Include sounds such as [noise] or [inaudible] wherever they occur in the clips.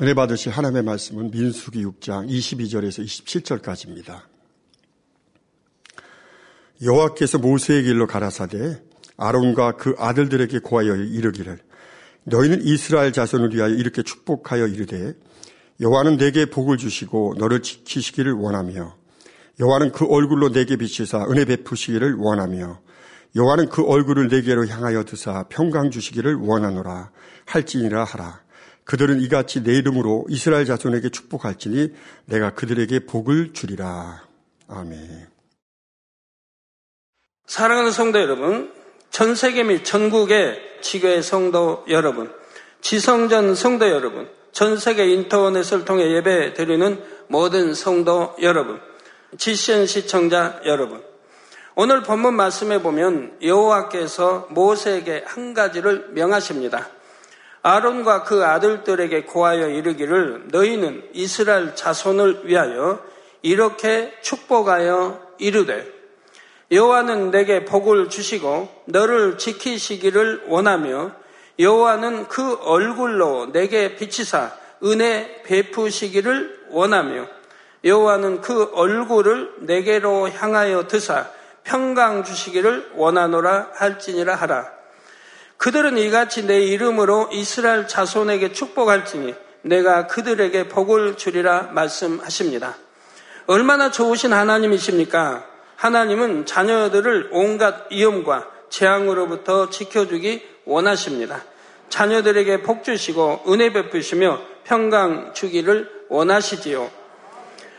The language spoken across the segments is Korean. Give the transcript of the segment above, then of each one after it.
은혜 받으실 하나님의 말씀은 민수기 6장 22절에서 27절까지입니다. 여호와께서 모세의 길로 가라사대 아론과 그 아들들에게 고하여 이르기를 너희는 이스라엘 자손을 위하여 이렇게 축복하여 이르되 여호와는 내게 복을 주시고 너를 지키시기를 원하며 여호와는 그 얼굴로 내게 비치사 은혜 베푸시기를 원하며 여호와는 그 얼굴을 내게로 향하여 드사 평강 주시기를 원하노라 할지니라 하라 그들은 이같이 내 이름으로 이스라엘 자손에게 축복할지니 내가 그들에게 복을 주리라. 아멘. 사랑하는 성도 여러분, 전 세계 및 전국의 지교의 성도 여러분, 지성전 성도 여러분, 전 세계 인터넷을 통해 예배 드리는 모든 성도 여러분, 지시현 시청자 여러분. 오늘 본문 말씀에 보면 여호와께서 모세에게 한 가지를 명하십니다. 아론과 그 아들들에게 고하여 이르기를 너희는 이스라엘 자손을 위하여 이렇게 축복하여 이르되 여호와는 내게 복을 주시고 너를 지키시기를 원하며 여호와는 그 얼굴로 내게 비치사 은혜 베푸시기를 원하며 여호와는 그 얼굴을 내게로 향하여 드사 평강 주시기를 원하노라 할지니라 하라. 그들은 이같이 내 이름으로 이스라엘 자손에게 축복할지니 내가 그들에게 복을 주리라 말씀하십니다. 얼마나 좋으신 하나님이십니까? 하나님은 자녀들을 온갖 위험과 재앙으로부터 지켜주기 원하십니다. 자녀들에게 복 주시고 은혜 베푸시며 평강 주기를 원하시지요.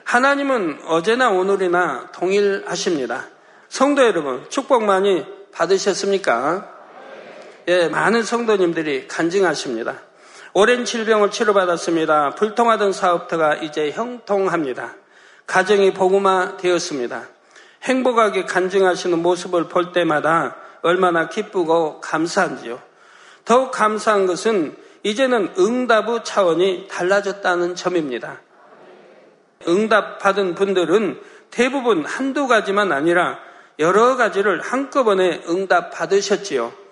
하나님은 어제나 오늘이나 동일하십니다. 성도 여러분, 축복 많이 받으셨습니까? 예, 많은 성도님들이 간증하십니다. 오랜 질병을 치료받았습니다. 불통하던 사업터가 이제 형통합니다. 가정이 복음화 되었습니다. 행복하게 간증하시는 모습을 볼 때마다 얼마나 기쁘고 감사한지요. 더욱 감사한 것은 이제는 응답의 차원이 달라졌다는 점입니다. 응답 받은 분들은 대부분 한두 가지만 아니라 여러 가지를 한꺼번에 응답 받으셨지요.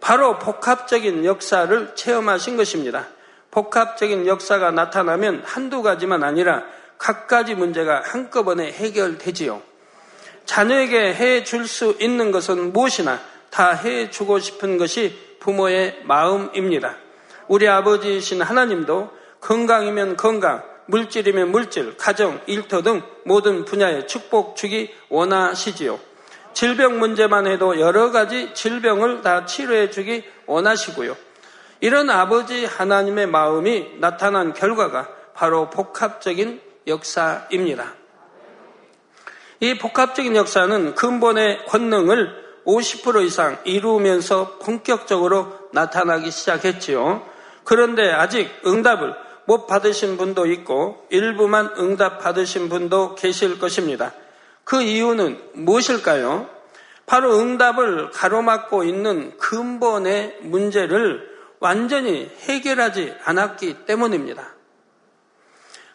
바로 복합적인 역사를 체험하신 것입니다. 복합적인 역사가 나타나면 한두 가지만 아니라 각가지 문제가 한꺼번에 해결되지요. 자녀에게 해 줄 수 있는 것은 무엇이나 다 해 주고 싶은 것이 부모의 마음입니다. 우리 아버지이신 하나님도 건강이면 건강, 물질이면 물질, 가정, 일터 등 모든 분야에 축복 주기 원하시지요. 질병 문제만 해도 여러 가지 질병을 다 치료해 주기 원하시고요. 이런 아버지 하나님의 마음이 나타난 결과가 바로 복합적인 역사입니다. 이 복합적인 역사는 근본의 권능을 50% 이상 이루면서 본격적으로 나타나기 시작했지요. 그런데 아직 응답을 못 받으신 분도 있고 일부만 응답 받으신 분도 계실 것입니다. 그 이유는 무엇일까요? 바로 응답을 가로막고 있는 근본의 문제를 완전히 해결하지 않았기 때문입니다.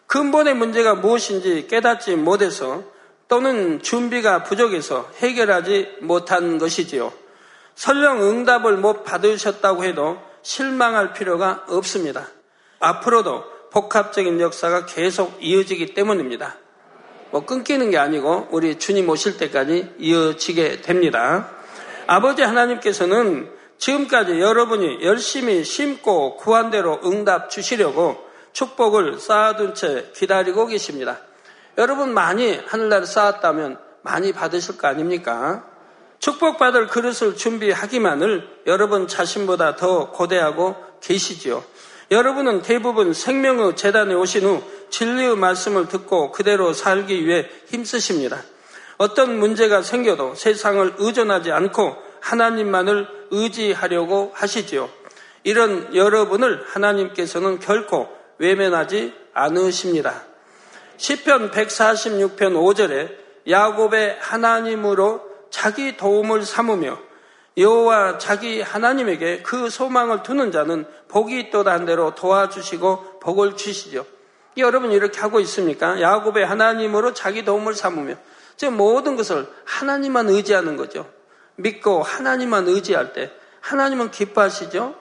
근본의 문제가 무엇인지 깨닫지 못해서 또는 준비가 부족해서 해결하지 못한 것이지요. 설령 응답을 못 받으셨다고 해도 실망할 필요가 없습니다. 앞으로도 복합적인 역사가 계속 이어지기 때문입니다. 뭐 끊기는 게 아니고 우리 주님 오실 때까지 이어지게 됩니다. 아버지 하나님께서는 지금까지 여러분이 열심히 심고 구한 대로 응답 주시려고 축복을 쌓아둔 채 기다리고 계십니다. 여러분 많이 하늘나라 쌓았다면 많이 받으실 거 아닙니까? 축복받을 그릇을 준비하기만을 여러분 자신보다 더 고대하고 계시지요. 여러분은 대부분 생명의 재단에 오신 후 진리의 말씀을 듣고 그대로 살기 위해 힘쓰십니다. 어떤 문제가 생겨도 세상을 의존하지 않고 하나님만을 의지하려고 하시지요. 이런 여러분을 하나님께서는 결코 외면하지 않으십니다. 시편 146편 5절에 야곱의 하나님으로 자기 도움을 삼으며 여호와 자기 하나님에게 그 소망을 두는 자는 복이 있도다 대로 도와주시고 복을 주시죠. 여러분 이렇게 하고 있습니까? 야곱의 하나님으로 자기 도움을 삼으며 제 모든 것을 하나님만 의지하는 거죠. 믿고 하나님만 의지할 때 하나님은 기뻐하시죠.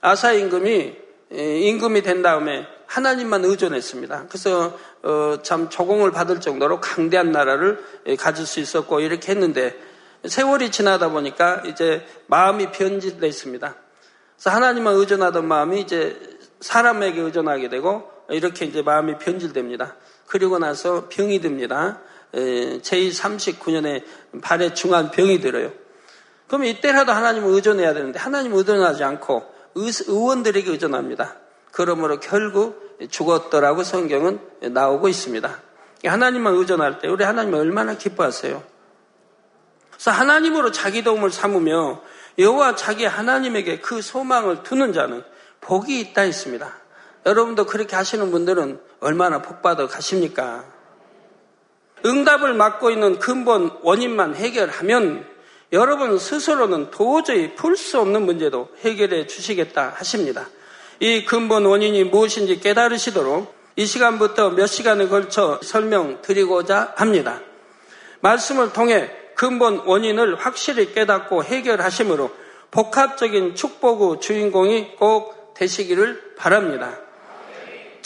아사 임금이 임금이 된 다음에 하나님만 의존했습니다. 그래서 어, 참 조공을 받을 정도로 강대한 나라를 가질 수 있었고 이렇게 했는데 세월이 지나다 보니까 이제 마음이 변질됐습니다. 그래서 하나님만 의존하던 마음이 이제 사람에게 의존하게 되고 이렇게 이제 마음이 변질됩니다. 그리고 나서 병이 듭니다. 제39년에 발에 중한 병이 들어요. 그럼 이때라도 하나님을 의존해야 되는데 하나님 의존하지 않고 의원들에게 의존합니다. 그러므로 결국 죽었더라고 성경은 나오고 있습니다. 하나님만 의존할 때 우리 하나님 얼마나 기뻐하세요. 그래서 하나님으로 자기 도움을 삼으며 여호와 자기 하나님에게 그 소망을 두는 자는 복이 있다 했습니다. 여러분도 그렇게 하시는 분들은 얼마나 복받아 가십니까? 응답을 맡고 있는 근본 원인만 해결하면 여러분 스스로는 도저히 풀 수 없는 문제도 해결해 주시겠다 하십니다. 이 근본 원인이 무엇인지 깨달으시도록 이 시간부터 몇 시간에 걸쳐 설명드리고자 합니다. 말씀을 통해 근본 원인을 확실히 깨닫고 해결하시므로 복합적인 축복의 주인공이 꼭 되시기를 바랍니다.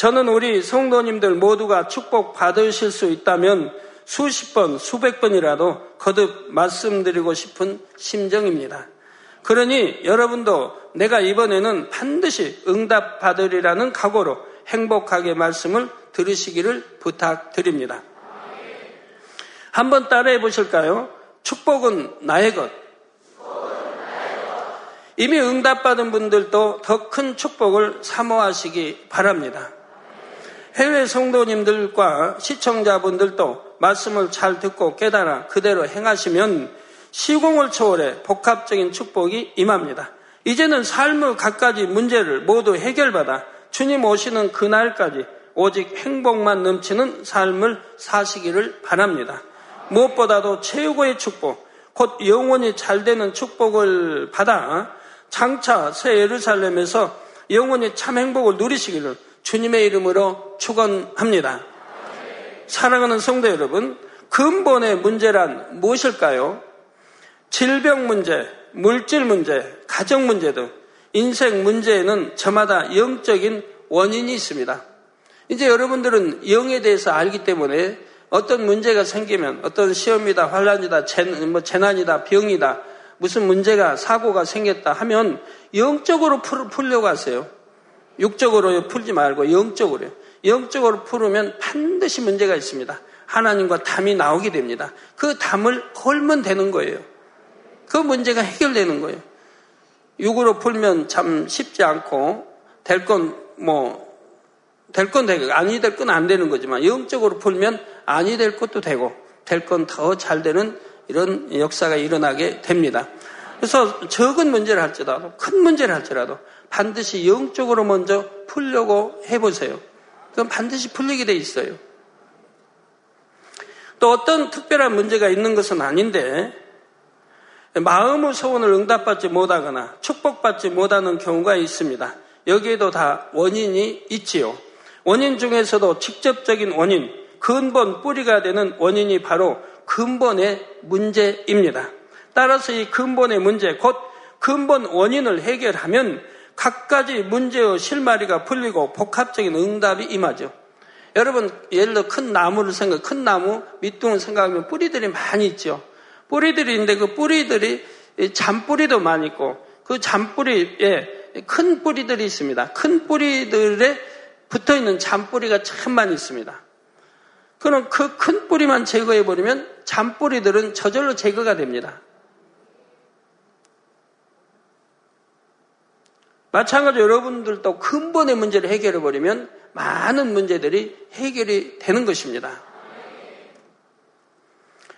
저는 우리 성도님들 모두가 축복 받으실 수 있다면 수십 번, 수백 번이라도 거듭 말씀드리고 싶은 심정입니다. 그러니 여러분도 내가 이번에는 반드시 응답 받으리라는 각오로 행복하게 말씀을 들으시기를 부탁드립니다. 한번 따라해 보실까요? 축복은 나의 것. 이미 응답받은 분들도 더 큰 축복을 사모하시기 바랍니다. 해외 성도님들과 시청자분들도 말씀을 잘 듣고 깨달아 그대로 행하시면 시공을 초월해 복합적인 축복이 임합니다. 이제는 삶의 갖가지 문제를 모두 해결받아 주님 오시는 그날까지 오직 행복만 넘치는 삶을 사시기를 바랍니다. 무엇보다도 최고의 축복, 곧 영원히 잘 되는 축복을 받아 장차 새 예루살렘에서 영원히 참 행복을 누리시기를 주님의 이름으로 축원합니다. 사랑하는 성도 여러분, 근본의 문제란 무엇일까요? 질병 문제, 물질 문제, 가정 문제 등 인생 문제에는 저마다 영적인 원인이 있습니다. 이제 여러분들은 영에 대해서 알기 때문에 어떤 문제가 생기면 어떤 시험이다, 환란이다, 뭐 재난이다, 병이다, 무슨 문제가 사고가 생겼다 하면 영적으로 풀려고 하세요. 육적으로 풀지 말고 영적으로요. 영적으로 풀으면 반드시 문제가 있습니다. 하나님과 담이 나오게 됩니다. 그 담을 걸면 되는 거예요. 그 문제가 해결되는 거예요. 육으로 풀면 참 쉽지 않고 될 건 뭐 될 건 되고 아니 될 건 안 되는 거지만 영적으로 풀면 아니 될 것도 되고 될 건 더 잘 되는 이런 역사가 일어나게 됩니다. 그래서 적은 문제를 할지라도 큰 문제를 할지라도 반드시 영적으로 먼저 풀려고 해보세요. 그럼 반드시 풀리게 돼 있어요. 또 어떤 특별한 문제가 있는 것은 아닌데 마음의 소원을 응답받지 못하거나 축복받지 못하는 경우가 있습니다. 여기에도 다 원인이 있지요. 원인 중에서도 직접적인 원인, 근본 뿌리가 되는 원인이 바로 근본의 문제입니다. 따라서 이 근본의 문제, 곧 근본 원인을 해결하면 각가지 문제의 실마리가 풀리고 복합적인 응답이 임하죠. 여러분, 예를 들어 큰 나무를 생각, 큰 나무 밑둥을 생각하면 뿌리들이 많이 있죠. 뿌리들이 있는데 그 뿌리들이 잔뿌리도 많이 있고 그 잔뿌리에 큰 뿌리들이 있습니다. 큰 뿌리들에 붙어 있는 잔뿌리가 참 많이 있습니다. 그럼 그 큰 뿌리만 제거해 버리면 잔뿌리들은 저절로 제거가 됩니다. 마찬가지로 여러분들도 근본의 문제를 해결해 버리면 많은 문제들이 해결이 되는 것입니다.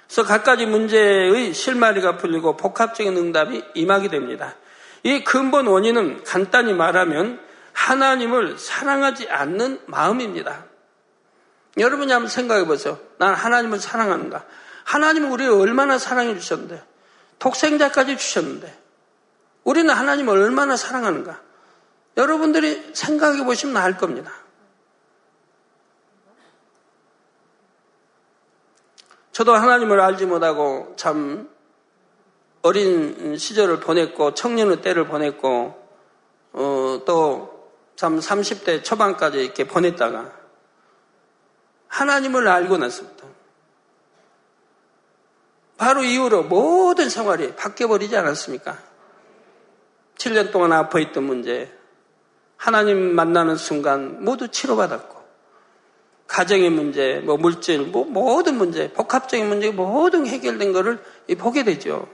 그래서 갖가지 문제의 실마리가 풀리고 복합적인 응답이 임하게 됩니다. 이 근본 원인은 간단히 말하면 하나님을 사랑하지 않는 마음입니다. 여러분이 한번 생각해 보세요. 난 하나님을 사랑하는가? 하나님은 우리를 얼마나 사랑해 주셨는데, 독생자까지 주셨는데, 우리는 하나님을 얼마나 사랑하는가? 여러분들이 생각해 보시면 알 겁니다. 저도 하나님을 알지 못하고 참 어린 시절을 보냈고 청년의 때를 보냈고 어, 또참 30대 초반까지 이렇게 보냈다가 하나님을 알고 났습니다. 바로 이후로 모든 생활이 바뀌어버리지 않았습니까? 7년 동안 아파있던 문제, 하나님 만나는 순간 모두 치료받았고, 가정의 문제, 뭐 물질, 뭐 모든 문제, 복합적인 문제 모든 해결된 것을 보게 되죠.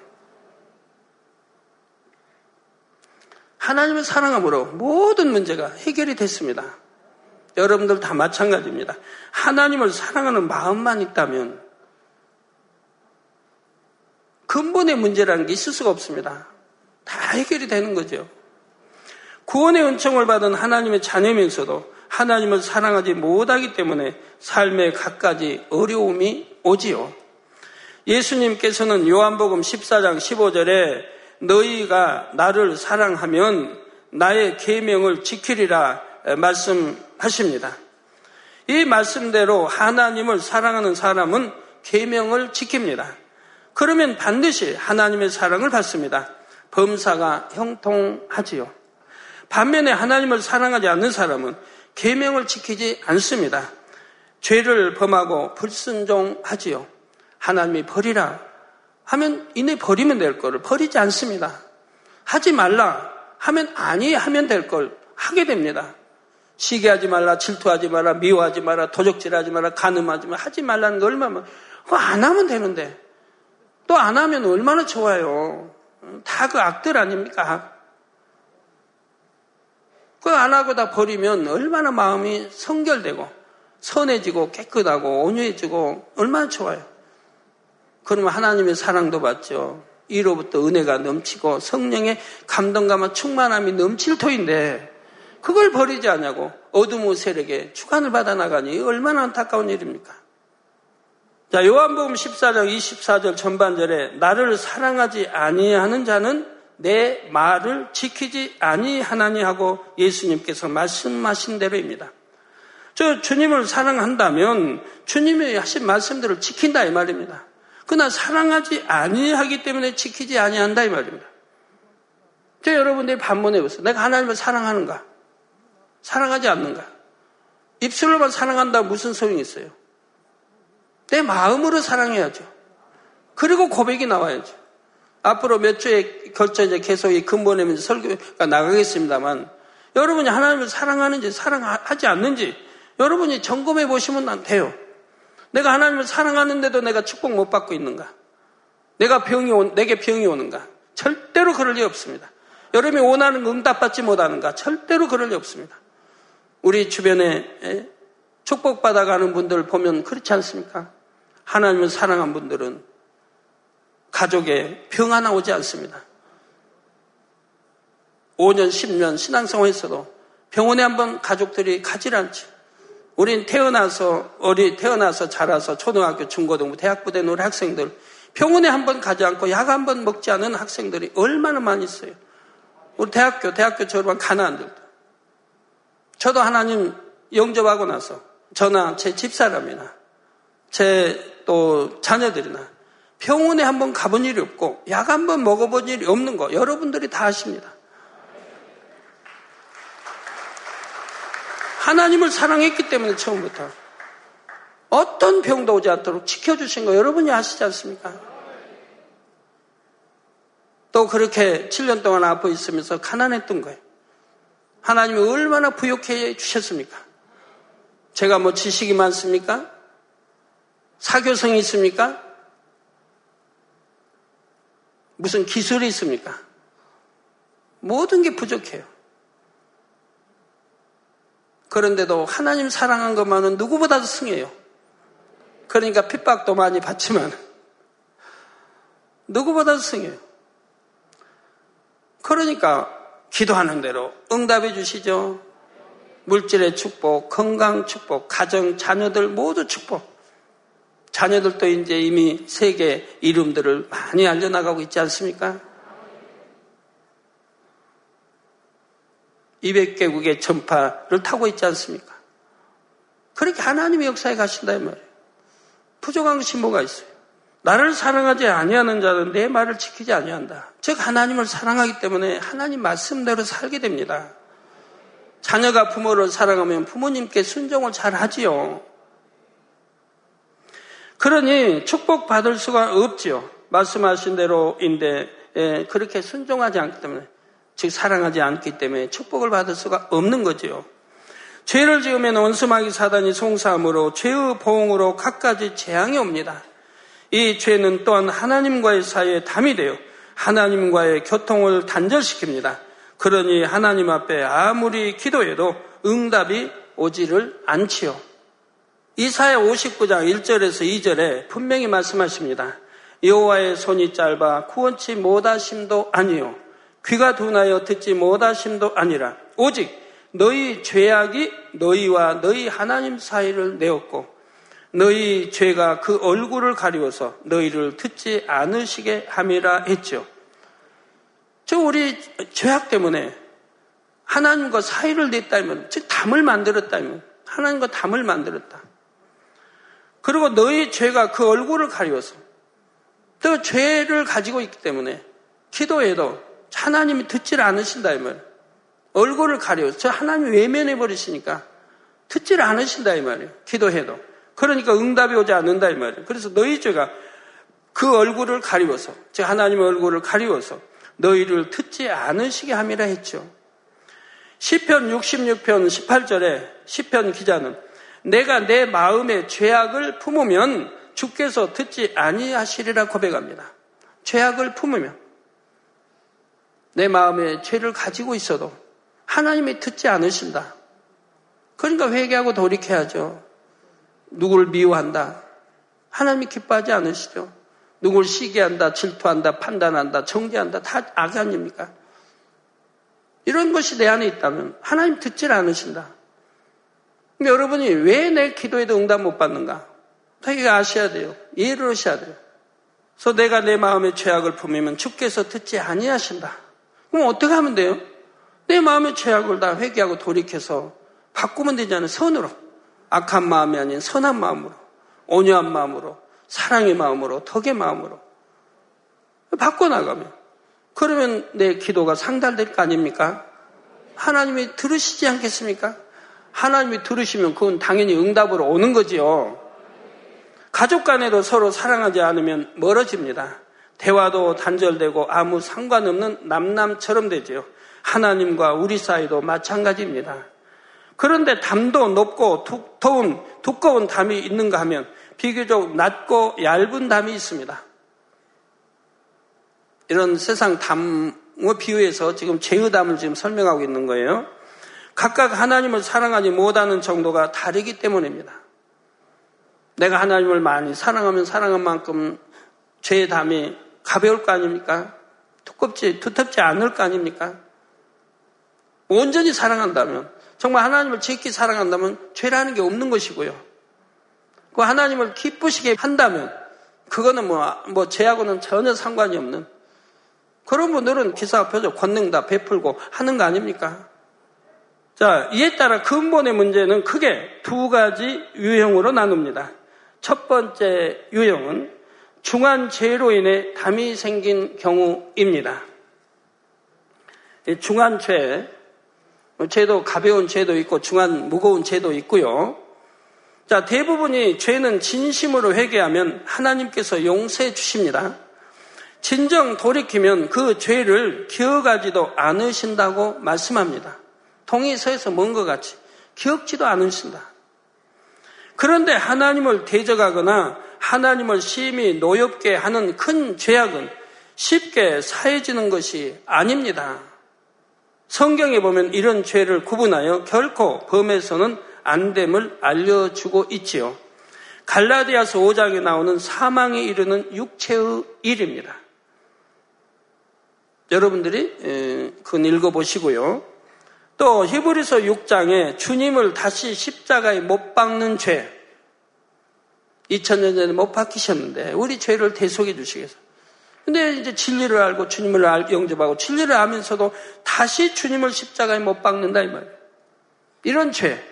하나님을 사랑함으로 모든 문제가 해결이 됐습니다. 여러분들 다 마찬가지입니다. 하나님을 사랑하는 마음만 있다면 근본의 문제라는 게 있을 수가 없습니다. 다 해결이 되는 거죠. 구원의 은총을 받은 하나님의 자녀면서도 하나님을 사랑하지 못하기 때문에 삶에 갖가지 어려움이 오지요. 예수님께서는 요한복음 14장 15절에 너희가 나를 사랑하면 나의 계명을 지키리라 말씀하십니다. 이 말씀대로 하나님을 사랑하는 사람은 계명을 지킵니다. 그러면 반드시 하나님의 사랑을 받습니다. 범사가 형통하지요. 반면에 하나님을 사랑하지 않는 사람은 계명을 지키지 않습니다. 죄를 범하고 불순종하지요. 하나님이 버리라 하면 이내 버리면 될 거를 버리지 않습니다. 하지 말라 하면 아니 하면 될 걸 하게 됩니다. 시기하지 말라, 질투하지 말라, 미워하지 말라, 도적질하지 말라, 가늠하지 말라, 하지 말라는 거 얼마나 그거 안 하면 되는데 또 안 하면 얼마나 좋아요. 다 그 악들 아닙니까? 그거 안 하고 다 버리면 얼마나 마음이 성결되고 선해지고 깨끗하고 온유해지고 얼마나 좋아요. 그러면 하나님의 사랑도 받죠. 이로부터 은혜가 넘치고 성령의 감동감과 충만함이 넘칠 터인데 그걸 버리지 않냐고 어둠의 세력에 주관을 받아 나가니 얼마나 안타까운 일입니까? 자, 요한복음 14장 24절 전반절에 나를 사랑하지 아니하는 자는 내 말을 지키지 아니하나니 하고 예수님께서 말씀하신 대로입니다. 저 주님을 사랑한다면 주님이 하신 말씀들을 지킨다 이 말입니다. 그러나 사랑하지 아니하기 때문에 지키지 아니한다 이 말입니다. 저 여러분들이 반문해 보세요. 내가 하나님을 사랑하는가? 사랑하지 않는가? 입술로만 사랑한다 무슨 소용이 있어요? 내 마음으로 사랑해야죠. 그리고 고백이 나와야죠. 앞으로 몇 주에 걸쳐 이제 계속 이 근본에 설교가 나가겠습니다만 여러분이 하나님을 사랑하는지 사랑하지 않는지 여러분이 점검해 보시면 안 돼요. 내가 하나님을 사랑하는데도 내가 축복 못 받고 있는가? 내가 병이 오, 내게 병이 오는가? 절대로 그럴 리 없습니다. 여러분이 원하는 응답받지 못하는가? 절대로 그럴 리 없습니다. 우리 주변에 축복받아가는 분들 보면 그렇지 않습니까? 하나님을 사랑한 분들은 가족에 병 하나 오지 않습니다. 5년, 10년 신앙생활에서도 병원에 한번 가족들이 가지 않지. 우린 태어나서, 어리, 태어나서 자라서 초등학교, 중고등부, 대학부 된 우리 학생들, 병원에 한번 가지 않고 약 한 번 먹지 않은 학생들이 얼마나 많이 있어요. 우리 대학교, 대학교 졸업한 가난들도. 저도 하나님 영접하고 나서 저나 제 집사람이나 제 또 자녀들이나 병원에 한번 가본 일이 없고 약 한번 먹어본 일이 없는 거 여러분들이 다 아십니다. 하나님을 사랑했기 때문에 처음부터 어떤 병도 오지 않도록 지켜주신 거 여러분이 아시지 않습니까? 또 그렇게 7년 동안 아파 있으면서 가난했던 거예요. 하나님이 얼마나 부욕해 주셨습니까? 제가 뭐 지식이 많습니까? 사교성이 있습니까? 무슨 기술이 있습니까? 모든 게 부족해요. 그런데도 하나님 사랑한 것만은 누구보다도 승해요. 그러니까 핍박도 많이 받지만 누구보다도 승해요. 그러니까 기도하는 대로 응답해 주시죠. 물질의 축복, 건강 축복, 가정, 자녀들 모두 축복. 자녀들도 이제 이미 세계 이름들을 많이 알려나가고 있지 않습니까? 200개국의 전파를 타고 있지 않습니까? 그렇게 하나님의 역사에 가신다 이 말이에요. 부족한 것이 뭐가 있어요? 나를 사랑하지 아니하는 자는 내 말을 지키지 아니한다. 즉 하나님을 사랑하기 때문에 하나님 말씀대로 살게 됩니다. 자녀가 부모를 사랑하면 부모님께 순종을 잘 하지요. 그러니 축복받을 수가 없지요. 말씀하신 대로인데 예, 그렇게 순종하지 않기 때문에 즉 사랑하지 않기 때문에 축복을 받을 수가 없는 거지요. 죄를 지으면 원수마귀 사단이 송사함으로 죄의 보응으로 갖가지 재앙이 옵니다. 이 죄는 또한 하나님과의 사이에 담이 되어 하나님과의 교통을 단절시킵니다. 그러니 하나님 앞에 아무리 기도해도 응답이 오지를 않지요. 이사야 59장 1절에서 2절에 분명히 말씀하십니다. 여호와의 손이 짧아 구원치 못하심도 아니요 귀가 둔하여 듣지 못하심도 아니라 오직 너희 죄악이 너희와 너희 하나님 사이를 내었고 너희 죄가 그 얼굴을 가리워서 너희를 듣지 않으시게 함이라 했죠. 저 우리 죄악 때문에 하나님과 사이를 냈다면, 즉 담을 만들었다면 하나님과 담을 만들었다. 그리고 너희 죄가 그 얼굴을 가리워서 또 죄를 가지고 있기 때문에 기도해도 하나님이 듣질 않으신다 이 말. 얼굴을 가려서 저 하나님 외면해 버리시니까 듣질 않으신다 이 말이에요. 기도해도. 그러니까 응답이 오지 않는다 이 말이에요. 그래서 너희 죄가 그 얼굴을 가리워서, 즉 하나님의 얼굴을 가리워서 너희를 듣지 않으시게 함이라 했죠. 시편 66편 18절에 시편 기자는 내가 내 마음의 죄악을 품으면 주께서 듣지 아니하시리라 고백합니다. 죄악을 품으면 내 마음에 죄를 가지고 있어도 하나님이 듣지 않으신다. 그러니까 회개하고 돌이켜야죠. 누구를 미워한다. 하나님이 기뻐하지 않으시죠. 누구를 시기한다, 질투한다, 판단한다, 정죄한다. 다악 아닙니까? 이런 것이 내 안에 있다면 하나님 듣질 않으신다. 여러분이 왜 내 기도에도 응답 못 받는가? 되게 아셔야 돼요. 이해를 하셔야 돼요. 그래서 내가 내 마음의 죄악을 품으면 주께서 듣지 아니하신다. 그럼 어떻게 하면 돼요? 내 마음의 죄악을 다 회개하고 돌이켜서 바꾸면 되잖아요. 선으로. 악한 마음이 아닌 선한 마음으로. 온유한 마음으로. 사랑의 마음으로. 덕의 마음으로. 바꿔나가면. 그러면 내 기도가 상달될 거 아닙니까? 하나님이 들으시지 않겠습니까? 하나님이 들으시면 그건 당연히 응답으로 오는 거지요. 가족 간에도 서로 사랑하지 않으면 멀어집니다. 대화도 단절되고 아무 상관없는 남남처럼 되지요. 하나님과 우리 사이도 마찬가지입니다. 그런데 담도 높고 두꺼운, 두꺼운 담이 있는가 하면 비교적 낮고 얇은 담이 있습니다. 이런 세상 담을 비유해서 지금 죄의 담을 지금 설명하고 있는 거예요. 각각 하나님을 사랑하지 못하는 정도가 다르기 때문입니다. 내가 하나님을 많이 사랑하면 사랑한 만큼 죄의 담이 가벼울 거 아닙니까? 두껍지, 두텁지 않을 거 아닙니까? 온전히 사랑한다면, 정말 하나님을 지키 사랑한다면 죄라는 게 없는 것이고요. 그 하나님을 기쁘시게 한다면, 그거는 뭐, 뭐, 죄하고는 전혀 상관이 없는 그런 분들은 기사 표적 권능 다 베풀고 하는 거 아닙니까? 자, 이에 따라 근본의 문제는 크게 두 가지 유형으로 나눕니다. 첫 번째 유형은 중한 죄로 인해 담이 생긴 경우입니다. 중한 죄, 죄도 가벼운 죄도 있고 중한 무거운 죄도 있고요. 자, 대부분이 죄는 진심으로 회개하면 하나님께서 용서해 주십니다. 진정 돌이키면 그 죄를 기억하지도 않으신다고 말씀합니다. 동이 서에서 먼 것 같이 기억지도 않으신다. 그런데 하나님을 대적하거나 하나님을 심히 노엽게 하는 큰 죄악은 쉽게 사해지는 것이 아닙니다. 성경에 보면 이런 죄를 구분하여 결코 범해서는 안 됨을 알려주고 있지요. 갈라디아서 5장에 나오는 사망에 이르는 육체의 일입니다. 여러분들이 그건 읽어보시고요. 또 히브리서 6장에 주님을 다시 십자가에 못 박는 죄 2000년 전에 못 박히셨는데 우리 죄를 대속해 주시겠어. 근데 이제 진리를 알고 주님을 영접하고 진리를 알면서도 다시 주님을 십자가에 못 박는다 이 말이에요. 이런 죄.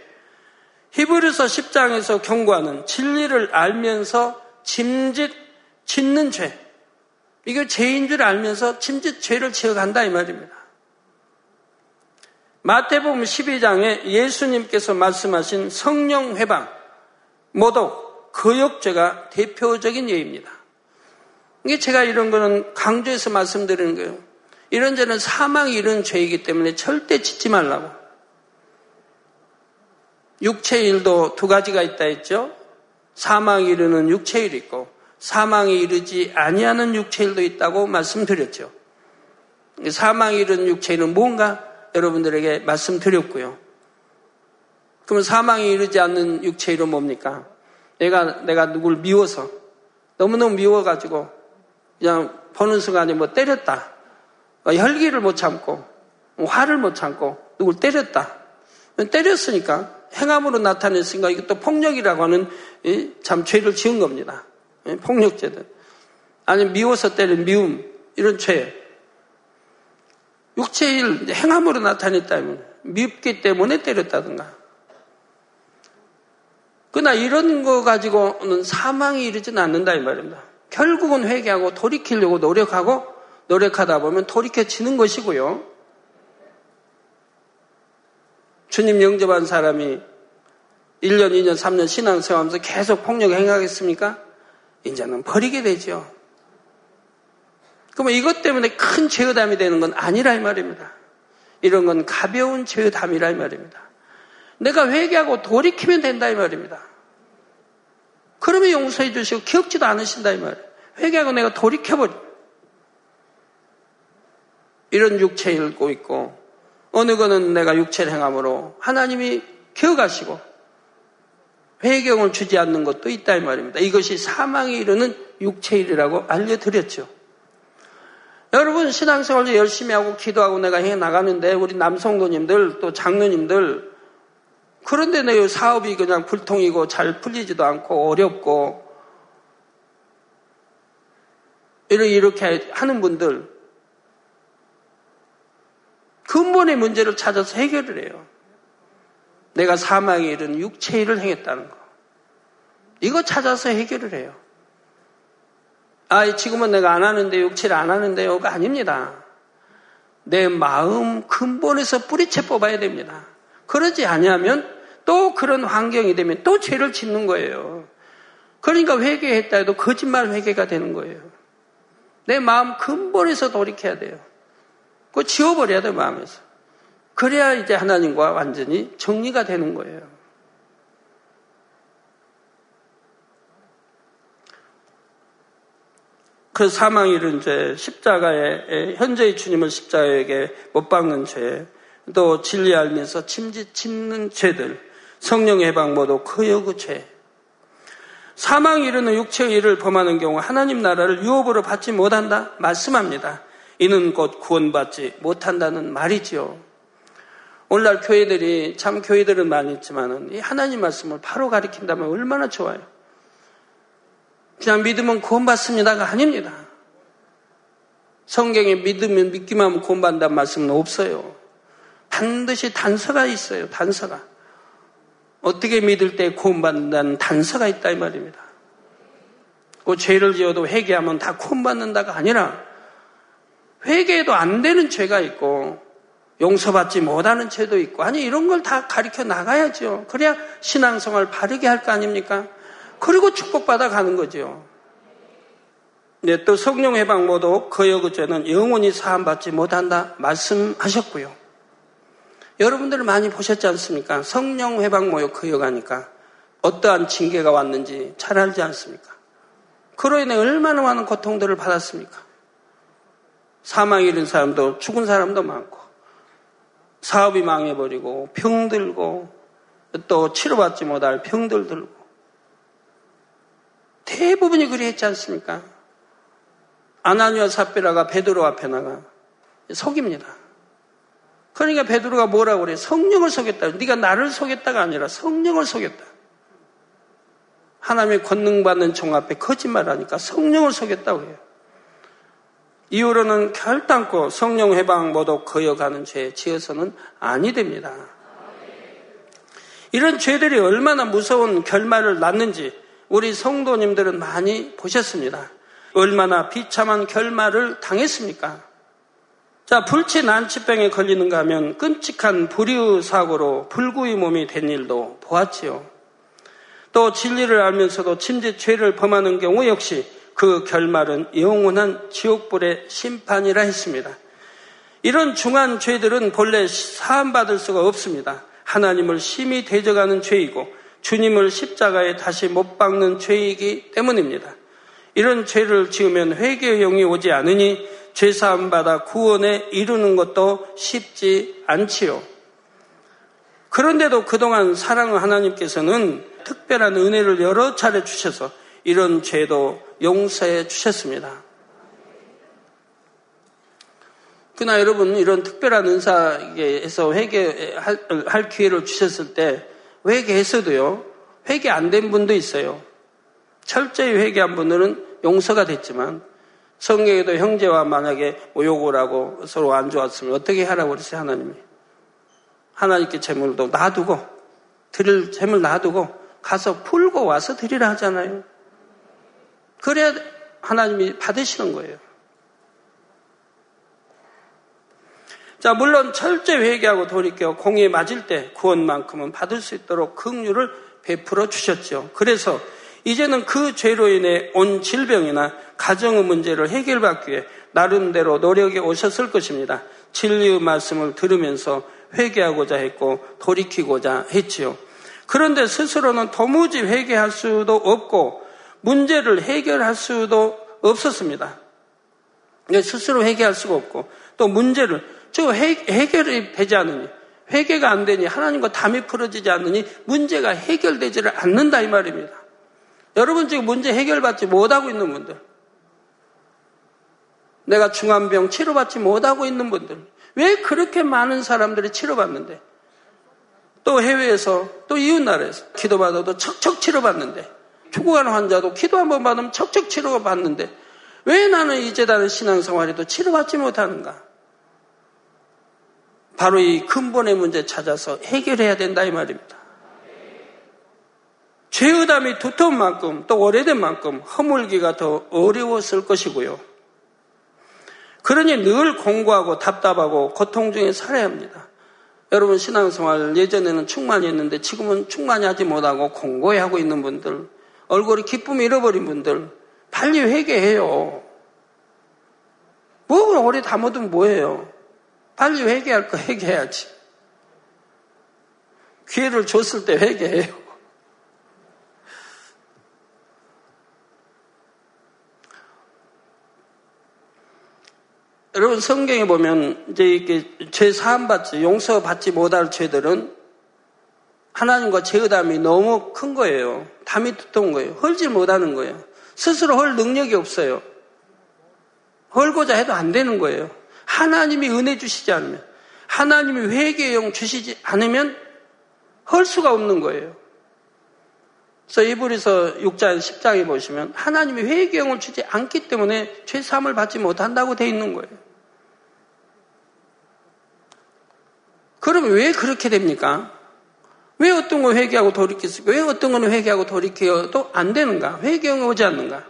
히브리서 10장에서 경고하는 진리를 알면서 짐짓 짓는 죄. 이게 죄인 줄 알면서 짐짓 죄를 지어간다 이 말입니다. 마태복음 12장에 예수님께서 말씀하신 성령 회방, 모독, 거역죄가 대표적인 예입니다. 이게 제가 이런 거는 강조해서 말씀드리는 거예요. 이런 죄는 사망이 이런 죄이기 때문에 절대 짓지 말라고. 육체일도 두 가지가 있다 했죠. 사망이 이르는 육체일 있고 사망이 이르지 아니하는 육체일도 있다고 말씀드렸죠. 사망이 이르는 육체일은 뭔가 여러분들에게 말씀드렸고요. 그러면 사망이 이르지 않는 육체일은 뭡니까? 내가 내가 누굴 미워서 너무너무 미워가지고 그냥 보는 순간에 뭐 때렸다. 혈기를 못 참고 화를 못 참고 누굴 때렸다. 때렸으니까 행함으로 나타냈으니까 이것도 폭력이라고 하는 참 죄를 지은 겁니다. 폭력죄들. 아니 미워서 때린 미움 이런 죄. 육체일 행함으로 나타냈다면 밉기 때문에 때렸다든가. 그러나 이런 거 가지고는 사망이 이르지는 않는다 이 말입니다. 결국은 회개하고 돌이키려고 노력하고 노력하다 보면 돌이켜지는 것이고요. 주님 영접한 사람이 1년, 2년, 3년 신앙생활하면서 계속 폭력 행하겠습니까? 이제는 버리게 되죠. 그러면 이것 때문에 큰 죄의담이 되는 건 아니라 이 말입니다. 이런 건 가벼운 죄의담이라 이 말입니다. 내가 회개하고 돌이키면 된다 이 말입니다. 그러면 용서해 주시고 기억지도 않으신다 이 말이에요. 회개하고 내가 돌이켜버려. 이런 육체 읽고 있고 어느 거는 내가 육체를 행함으로 하나님이 기억하시고 회경을 주지 않는 것도 있다 이 말입니다. 이것이 사망에 이르는 육체일이라고 알려드렸죠. 여러분 신앙생활도 열심히 하고 기도하고 내가 해 나가는데 우리 남성도님들 또 장로님들 그런데 내 사업이 그냥 불통이고 잘 풀리지도 않고 어렵고 이렇게 하는 분들 근본의 문제를 찾아서 해결을 해요. 내가 사망에 이른 육체 일을 행했다는 거. 이거 찾아서 해결을 해요. 아, 지금은 내가 안 하는데 육체를 안 하는데요가 아닙니다. 내 마음 근본에서 뿌리채 뽑아야 됩니다. 그러지 않으면 또 그런 환경이 되면 또 죄를 짓는 거예요. 그러니까 회개했다 해도 거짓말 회개가 되는 거예요. 내 마음 근본에서 돌이켜야 돼요. 그거 지워버려야 돼요, 마음에서. 그래야 이제 하나님과 완전히 정리가 되는 거예요. 그 사망 이른 죄, 십자가에, 현재의 주님을 십자가에게 못 박는 죄, 또 진리 알면서 침지 침는 죄들, 성령 해방 모두 그여그 죄. 사망 이르는 육체의 일을 범하는 경우 하나님 나라를 유업으로 받지 못한다 말씀합니다. 이는 곧 구원받지 못한다는 말이지요. 오늘날 교회들이 참 교회들은 많이 있지만은 이 하나님 말씀을 바로 가리킨다면 얼마나 좋아요. 그냥 믿으면 구원받습니다가 아닙니다. 성경에 믿으면 믿기만 하면 구원받는다는 말씀은 없어요. 반드시 단서가 있어요. 단서가. 어떻게 믿을 때 구원받는다는 단서가 있다 이 말입니다. 그 죄를 지어도 회개하면 다 구원받는다가 아니라 회개해도 안 되는 죄가 있고 용서받지 못하는 죄도 있고 아니 이런 걸 다 가르쳐 나가야죠. 그래야 신앙생활 바르게 할 거 아닙니까? 그리고 축복받아 가는 거죠. 네, 또 성령 해방 모두 거여그 죄는 영원히 사함받지 못한다 말씀하셨고요. 여러분들 많이 보셨지 않습니까? 성령 회방 모여 거여가니까 어떠한 징계가 왔는지 잘 알지 않습니까? 그로 인해 얼마나 많은 고통들을 받았습니까? 사망에 이른 사람도 죽은 사람도 많고 사업이 망해버리고 병들고 또 치료받지 못할 병들 들고 대부분이 그리 했지 않습니까? 아나니와 삽비라가 베드로 앞에 나가 속입니다. 그러니까 베드로가 뭐라고 그래? 성령을 속였다. 네가 나를 속였다가 아니라 성령을 속였다. 하나님의 권능 받는 종 앞에 거짓말하니까 성령을 속였다고 해요. 이후로는 결단코 성령 해방 모두 거여가는 죄 지어서는 아니 됩니다. 이런 죄들이 얼마나 무서운 결말을 낳는지 우리 성도님들은 많이 보셨습니다. 얼마나 비참한 결말을 당했습니까? 자, 불치 난치병에 걸리는가 하면 끔찍한 불의의 사고로 불구의 몸이 된 일도 보았지요. 또 진리를 알면서도 침지 죄를 범하는 경우 역시 그 결말은 영원한 지옥불의 심판이라 했습니다. 이런 중한 죄들은 본래 사함받을 수가 없습니다. 하나님을 심히 대적하는 죄이고 주님을 십자가에 다시 못 박는 죄이기 때문입니다. 이런 죄를 지으면 회개의 영이 오지 않으니 죄사함 받아 구원에 이르는 것도 쉽지 않지요. 그런데도 그동안 사랑의 하나님께서는 특별한 은혜를 여러 차례 주셔서 이런 죄도 용서해 주셨습니다. 그러나 여러분 이런 특별한 은사에서 회개할 기회를 주셨을 때 회개했어도요 회개 안 된 분도 있어요. 철저히 회개한 분들은 용서가 됐지만 성경에도 형제와 만약에 모욕을 하고 서로 안 좋았으면 어떻게 하라고 그랬어요, 하나님이? 하나님께 재물도 놔두고, 드릴 재물 놔두고, 가서 풀고 와서 드리라 하잖아요. 그래야 하나님이 받으시는 거예요. 자, 물론 철저히 회개하고 돌이켜 공에 맞을 때 구원만큼은 받을 수 있도록 긍휼을 베풀어 주셨죠. 그래서 이제는 그 죄로 인해 온 질병이나 가정의 문제를 해결받기 위해 나름대로 노력해 오셨을 것입니다. 진리의 말씀을 들으면서 회개하고자 했고 돌이키고자 했지요. 그런데 스스로는 도무지 회개할 수도 없고 문제를 해결할 수도 없었습니다. 스스로 회개할 수가 없고 또 문제를 저 해결이 되지 않으니 회개가 안 되니 하나님과 담이 풀어지지 않으니 문제가 해결되지를 않는다 이 말입니다. 여러분 지금 문제 해결받지 못하고 있는 분들, 내가 중한병 치료받지 못하고 있는 분들, 왜 그렇게 많은 사람들이 치료받는데, 또 해외에서, 또 이웃나라에서 기도받아도 척척 치료받는데, 죽어가는 환자도 기도 한 번 받으면 척척 치료가 받는데, 왜 나는 이제다는 신앙생활에도 치료받지 못하는가? 바로 이 근본의 문제 찾아서 해결해야 된다 이 말입니다. 죄의담이 두터운 만큼 또 오래된 만큼 허물기가 더 어려웠을 것이고요. 그러니 늘 공부하고 답답하고 고통 중에 살아야 합니다. 여러분 신앙생활 예전에는 충만히 했는데 지금은 충만히 하지 못하고 공고히 하고 있는 분들, 얼굴이 기쁨 잃어버린 분들, 빨리 회개해요. 뭐 오래 담아두면 뭐예요? 빨리 회개할 거 회개해야지. 기회를 줬을 때 회개해요. [laughs] 여러분 성경에 보면 이제 이렇게 죄 사함 받지 용서 받지 못할 죄들은 하나님과 죄의담이 너무 큰 거예요. 담이 두터운 거예요. 헐지 못하는 거예요. 스스로 헐 능력이 없어요. 헐고자 해도 안 되는 거예요. 하나님이 은혜 주시지 않으면 하나님이 회개의 영 주시지 않으면 헐 수가 없는 거예요. 그래서 이불에서 6장 10장에 보시면 하나님이 회개의 영을 주지 않기 때문에 죄 사함을 받지 못한다고 되어 있는 거예요. 그러면 왜 그렇게 됩니까? 왜 어떤 거 회개하고 돌이켰을까? 왜 어떤 거는 회개하고 돌이켜도 안 되는가? 회개가 오지 않는가?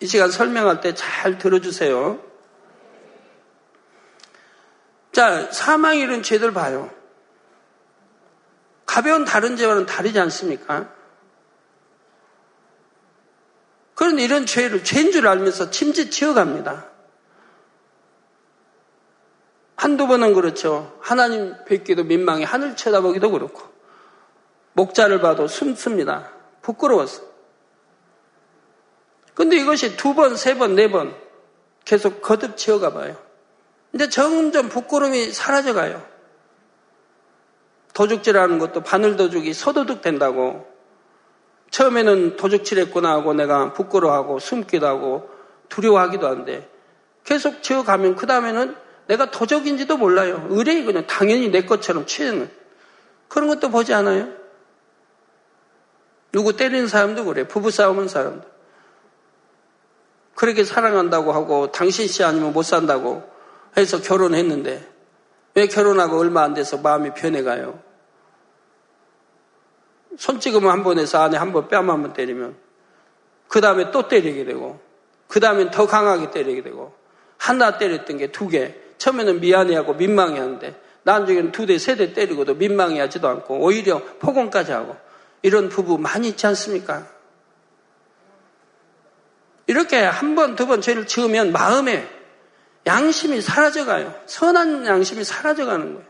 이 시간 설명할 때 잘 들어주세요. 자, 사망 이런 죄들 봐요. 가벼운 다른 죄와는 다르지 않습니까? 그런 이런 죄를 죄인 줄 알면서 침짓 지어갑니다. 한두 번은 그렇죠. 하나님 뵙기도 민망해 하늘 쳐다보기도 그렇고 목자를 봐도 숨습니다. 부끄러워서. 근데 이것이 두 번, 세 번, 네 번 계속 거듭 지어가 봐요. 근데 점점 부끄러움이 사라져가요. 도둑질하는 것도 바늘 도둑이 서도둑 된다고. 처음에는 도둑질 했구나 하고 내가 부끄러워하고 숨기도 하고 두려워하기도 한데 계속 지어가면 그 다음에는 내가 도적인지도 몰라요. 의뢰이 그냥 당연히 내 것처럼 취하는 그런 것도 보지 않아요. 누구 때리는 사람도 그래. 부부 싸우는 사람도. 그렇게 사랑한다고 하고 당신 씨 아니면 못 산다고 해서 결혼했는데 왜 결혼하고 얼마 안 돼서 마음이 변해가요? 손찌검 한번 해서 안에 한 번 뺨 한 번 때리면 그 다음에 또 때리게 되고 그 다음엔 더 강하게 때리게 되고 하나 때렸던 게 두 개. 처음에는 미안해하고 민망해하는데 나중에는 두 대, 세 대 때리고도 민망해하지도 않고 오히려 폭언까지 하고 이런 부부 많이 있지 않습니까? 이렇게 한 번, 두 번 죄를 지으면 마음에 양심이 사라져가요. 선한 양심이 사라져가는 거예요.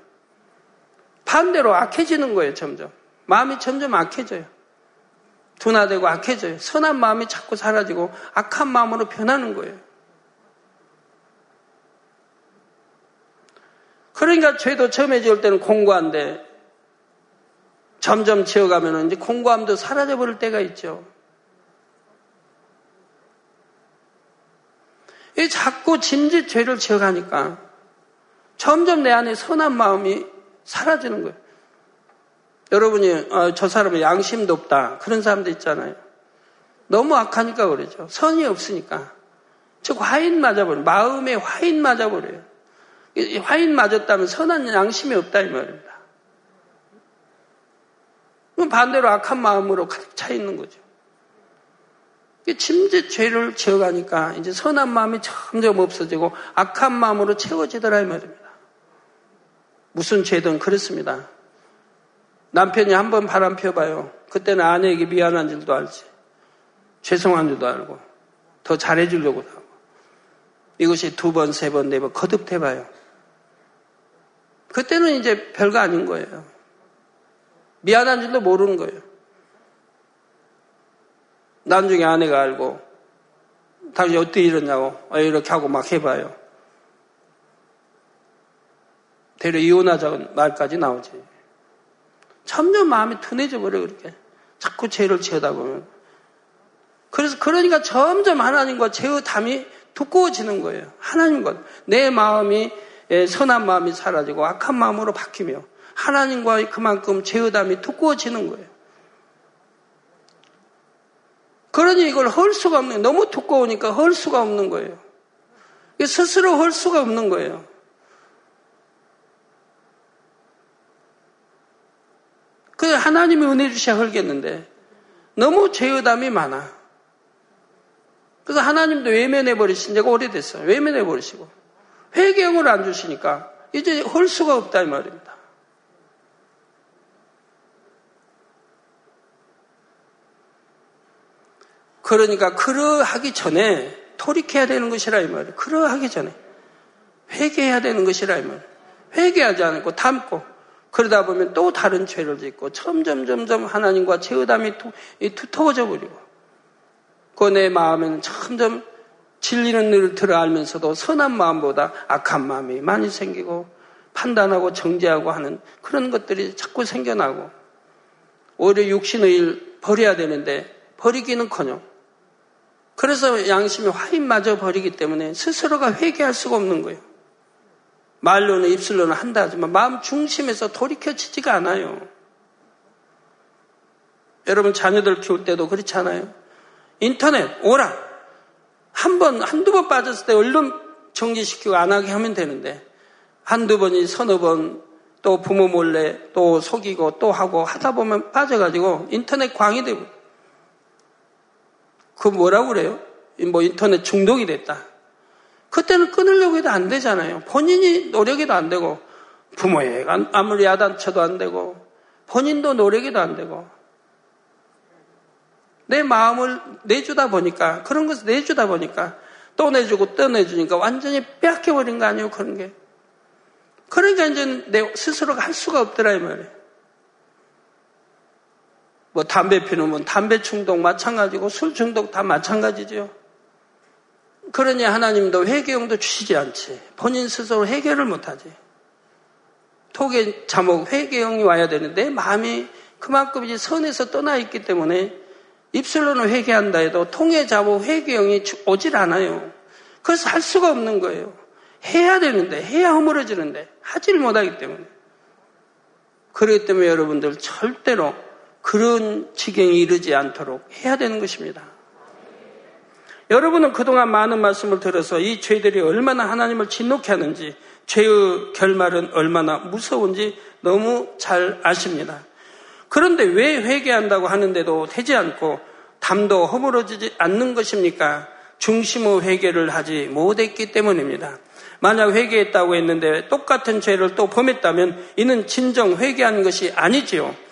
반대로 악해지는 거예요, 점점. 마음이 점점 악해져요. 둔화되고 악해져요. 선한 마음이 자꾸 사라지고 악한 마음으로 변하는 거예요. 그러니까 죄도 처음에 지을 때는 공고한데 점점 지어가면 이제 공고함도 사라져 버릴 때가 있죠. 이 자꾸 짐짓 죄를 지어가니까 점점 내 안에 선한 마음이 사라지는 거예요. 여러분이 어, 저 사람은 양심도 없다 그런 사람도 있잖아요. 너무 악하니까 그러죠. 선이 없으니까. 즉 화인 맞아버려. 마음에 화인 맞아버려요. 화인 맞았다면 선한 양심이 없다 이 말입니다. 반대로 악한 마음으로 가득 차 있는 거죠. 침짓 죄를 지어가니까 이제 선한 마음이 점점 없어지고 악한 마음으로 채워지더라 이 말입니다. 무슨 죄든 그렇습니다. 남편이 한 번 바람 펴봐요. 그때는 아내에게 미안한 줄도 알지. 죄송한 줄도 알고 더 잘해주려고 하고 이것이 두 번, 세 번, 네 번 거듭해봐요. 그때는 이제 별거 아닌 거예요. 미안한 줄도 모르는 거예요. 나중에 아내가 알고 당신 어떻게 이러냐고 아, 이렇게 하고 막 해봐요. 대려 이혼하자는 말까지 나오지. 점점 마음이 둔해져 버려 그렇게. 자꾸 죄를 지어다 보면. 그래서 그러니까 점점 하나님과 죄의 담이 두꺼워지는 거예요. 하나님과 내 마음이 예, 선한 마음이 사라지고 악한 마음으로 바뀌며 하나님과 그만큼 죄의 담이 두꺼워지는 거예요. 그러니 이걸 헐 수가 없는. 너무 두꺼우니까 헐 수가 없는 거예요. 스스로 헐 수가 없는 거예요. 그 하나님이 은혜 주셔야 헐겠는데 너무 죄의담이 많아. 그래서 하나님도 외면해 버리신 지가 오래됐어요. 외면해 버리시고 회개형을 안 주시니까 이제 헐 수가 없다 이 말입니다. 그러니까 그러하기 전에 토릭해야 되는 것이라 이 말이에요. 그러하기 전에 회개해야 되는 것이라 이 말이에요. 회개하지 않고 담고 그러다 보면 또 다른 죄를 짓고 점점 점점 하나님과 죄의담이 두터워져 버리고 그 내 마음에는 점점 진리는 늘 들어 알면서도 선한 마음보다 악한 마음이 많이 생기고 판단하고 정죄하고 하는 그런 것들이 자꾸 생겨나고 오히려 육신의 일 버려야 되는데 버리기는커녕 그래서 양심이 화인마저 버리기 때문에 스스로가 회개할 수가 없는 거예요. 말로는 입술로는 한다 하지만 마음 중심에서 돌이켜지지가 않아요. 여러분 자녀들 키울 때도 그렇잖아요. 인터넷 오라 한 번, 한두 번 빠졌을 때 얼른 정지시키고 안 하게 하면 되는데 한두 번이 서너 번 또 부모 몰래 또 속이고 또 하고 하다 보면 빠져가지고 인터넷 광이 되고 그 뭐라고 그래요? 뭐 인터넷 중독이 됐다. 그때는 끊으려고 해도 안 되잖아요. 본인이 노력해도 안 되고, 부모애가 아무리 야단쳐도 안 되고, 본인도 노력해도 안 되고, 내 마음을 내주다 보니까, 그런 것을 내주다 보니까, 또 내주고 또 내주니까 완전히 빼앗겨버린 거 아니에요, 그런 게. 그러니까 이제 내 스스로가 할 수가 없더라, 이 말이에요. 뭐 담배 피우면 담배 중독 마찬가지고 술 중독 다 마찬가지죠. 그러니 하나님도 회개용도 주시지 않지. 본인 스스로 해결을 못하지. 톡에 자목 회개용이 와야 되는데 마음이 그만큼 이제 선에서 떠나 있기 때문에 입술로는 회개한다 해도 통해 자목 회개용이 오질 않아요. 그래서 할 수가 없는 거예요. 해야 되는데 해야 허물어지는데 하지를 못하기 때문에 그렇기 때문에 여러분들 절대로 그런 지경에 이르지 않도록 해야 되는 것입니다. 여러분은 그동안 많은 말씀을 들어서 이 죄들이 얼마나 하나님을 진노케 하는지, 죄의 결말은 얼마나 무서운지 너무 잘 아십니다. 그런데 왜 회개한다고 하는데도 되지 않고 담도 허물어지지 않는 것입니까? 중심의 회개를 하지 못했기 때문입니다. 만약 회개했다고 했는데 똑같은 죄를 또 범했다면 이는 진정 회개한 것이 아니지요.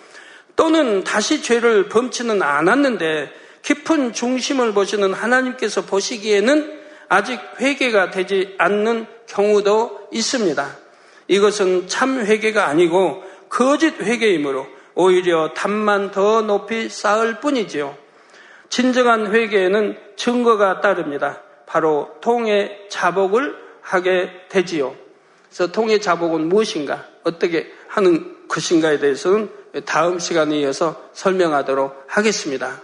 또는 다시 죄를 범치는 않았는데 깊은 중심을 보시는 하나님께서 보시기에는 아직 회개가 되지 않는 경우도 있습니다. 이것은 참 회개가 아니고 거짓 회개이므로 오히려 담만 더 높이 쌓을 뿐이지요. 진정한 회개에는 증거가 따릅니다. 바로 통의 자복을 하게 되지요. 그래서 통의 자복은 무엇인가, 어떻게 하는 것인가에 대해서는 다음 시간에 이어서 설명하도록 하겠습니다.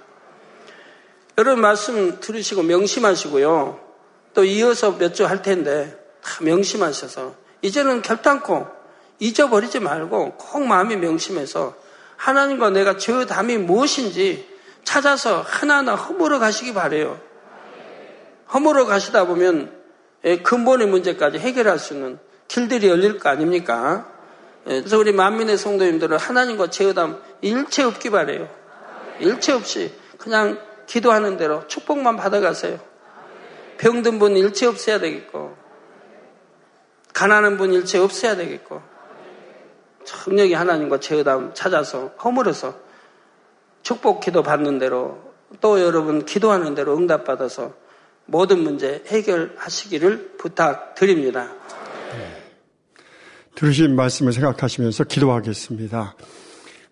여러분 말씀 들으시고 명심하시고요. 또 이어서 몇 주 할 텐데 다 명심하셔서 이제는 결단코 잊어버리지 말고 꼭 마음이 명심해서 하나님과 내가 저 담이 무엇인지 찾아서 하나하나 허물어 가시기 바래요. 허물어 가시다 보면 예, 근본의 문제까지 해결할 수 있는 길들이 열릴 거 아닙니까? 예, 그래서 우리 만민의 성도님들은 하나님과 제어담 일체 없기 바래요. 일체 없이 그냥 기도하는 대로 축복만 받아가세요. 병든 분 일체 없어야 되겠고, 가난한 분 일체 없어야 되겠고, 청력이 하나님과 제어담 찾아서 허물어서 축복 기도 받는 대로 또 여러분 기도하는 대로 응답 받아서 모든 문제 해결하시기를 부탁드립니다. 네. 들으신 말씀을 생각하시면서 기도하겠습니다.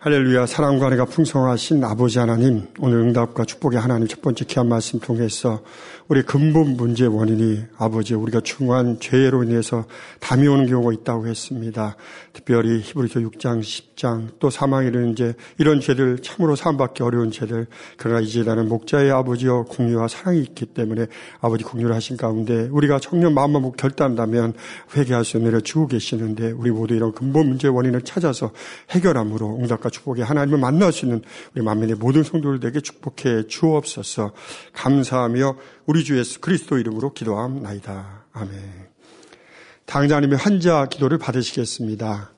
할렐루야 사랑과 은혜가 풍성하신 아버지 하나님 오늘 응답과 축복의 하나님 첫 번째 귀한 말씀 통해서 우리 근본 문제 원인이 아버지 우리가 중요한 죄로 인해서 담이 오는 경우가 있다고 했습니다. 특별히 히브리서 6장 10장 또 사망에 이르는 이제 이런 죄들 참으로 사함받기 어려운 죄들 그러나 이제 나는 목자의 아버지여 공유와 사랑이 있기 때문에 아버지 공유를 하신 가운데 우리가 청년 마음만 먹고 결단한다면 회개할 수 있는 주고 계시는데 우리 모두 이런 근본 문제 원인을 찾아서 해결함으로 응답과 축복의 하나님을 만날 수 있는 우리 만민의 모든 성도들에게 축복해 주옵소서 감사하며 우리 주 예수 그리스도 이름으로 기도함나이다. 아멘. 당자님의 환자 기도를 받으시겠습니다.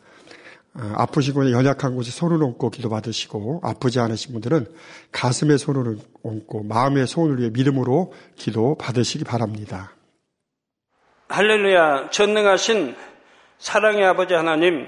아, 아프시고 연약한 곳에 손을 얹고 기도 받으시고 아프지 않으신 분들은 가슴에 손을 얹고 마음의 손을 위해 믿음으로 기도 받으시기 바랍니다. 할렐루야 전능하신 사랑의 아버지 하나님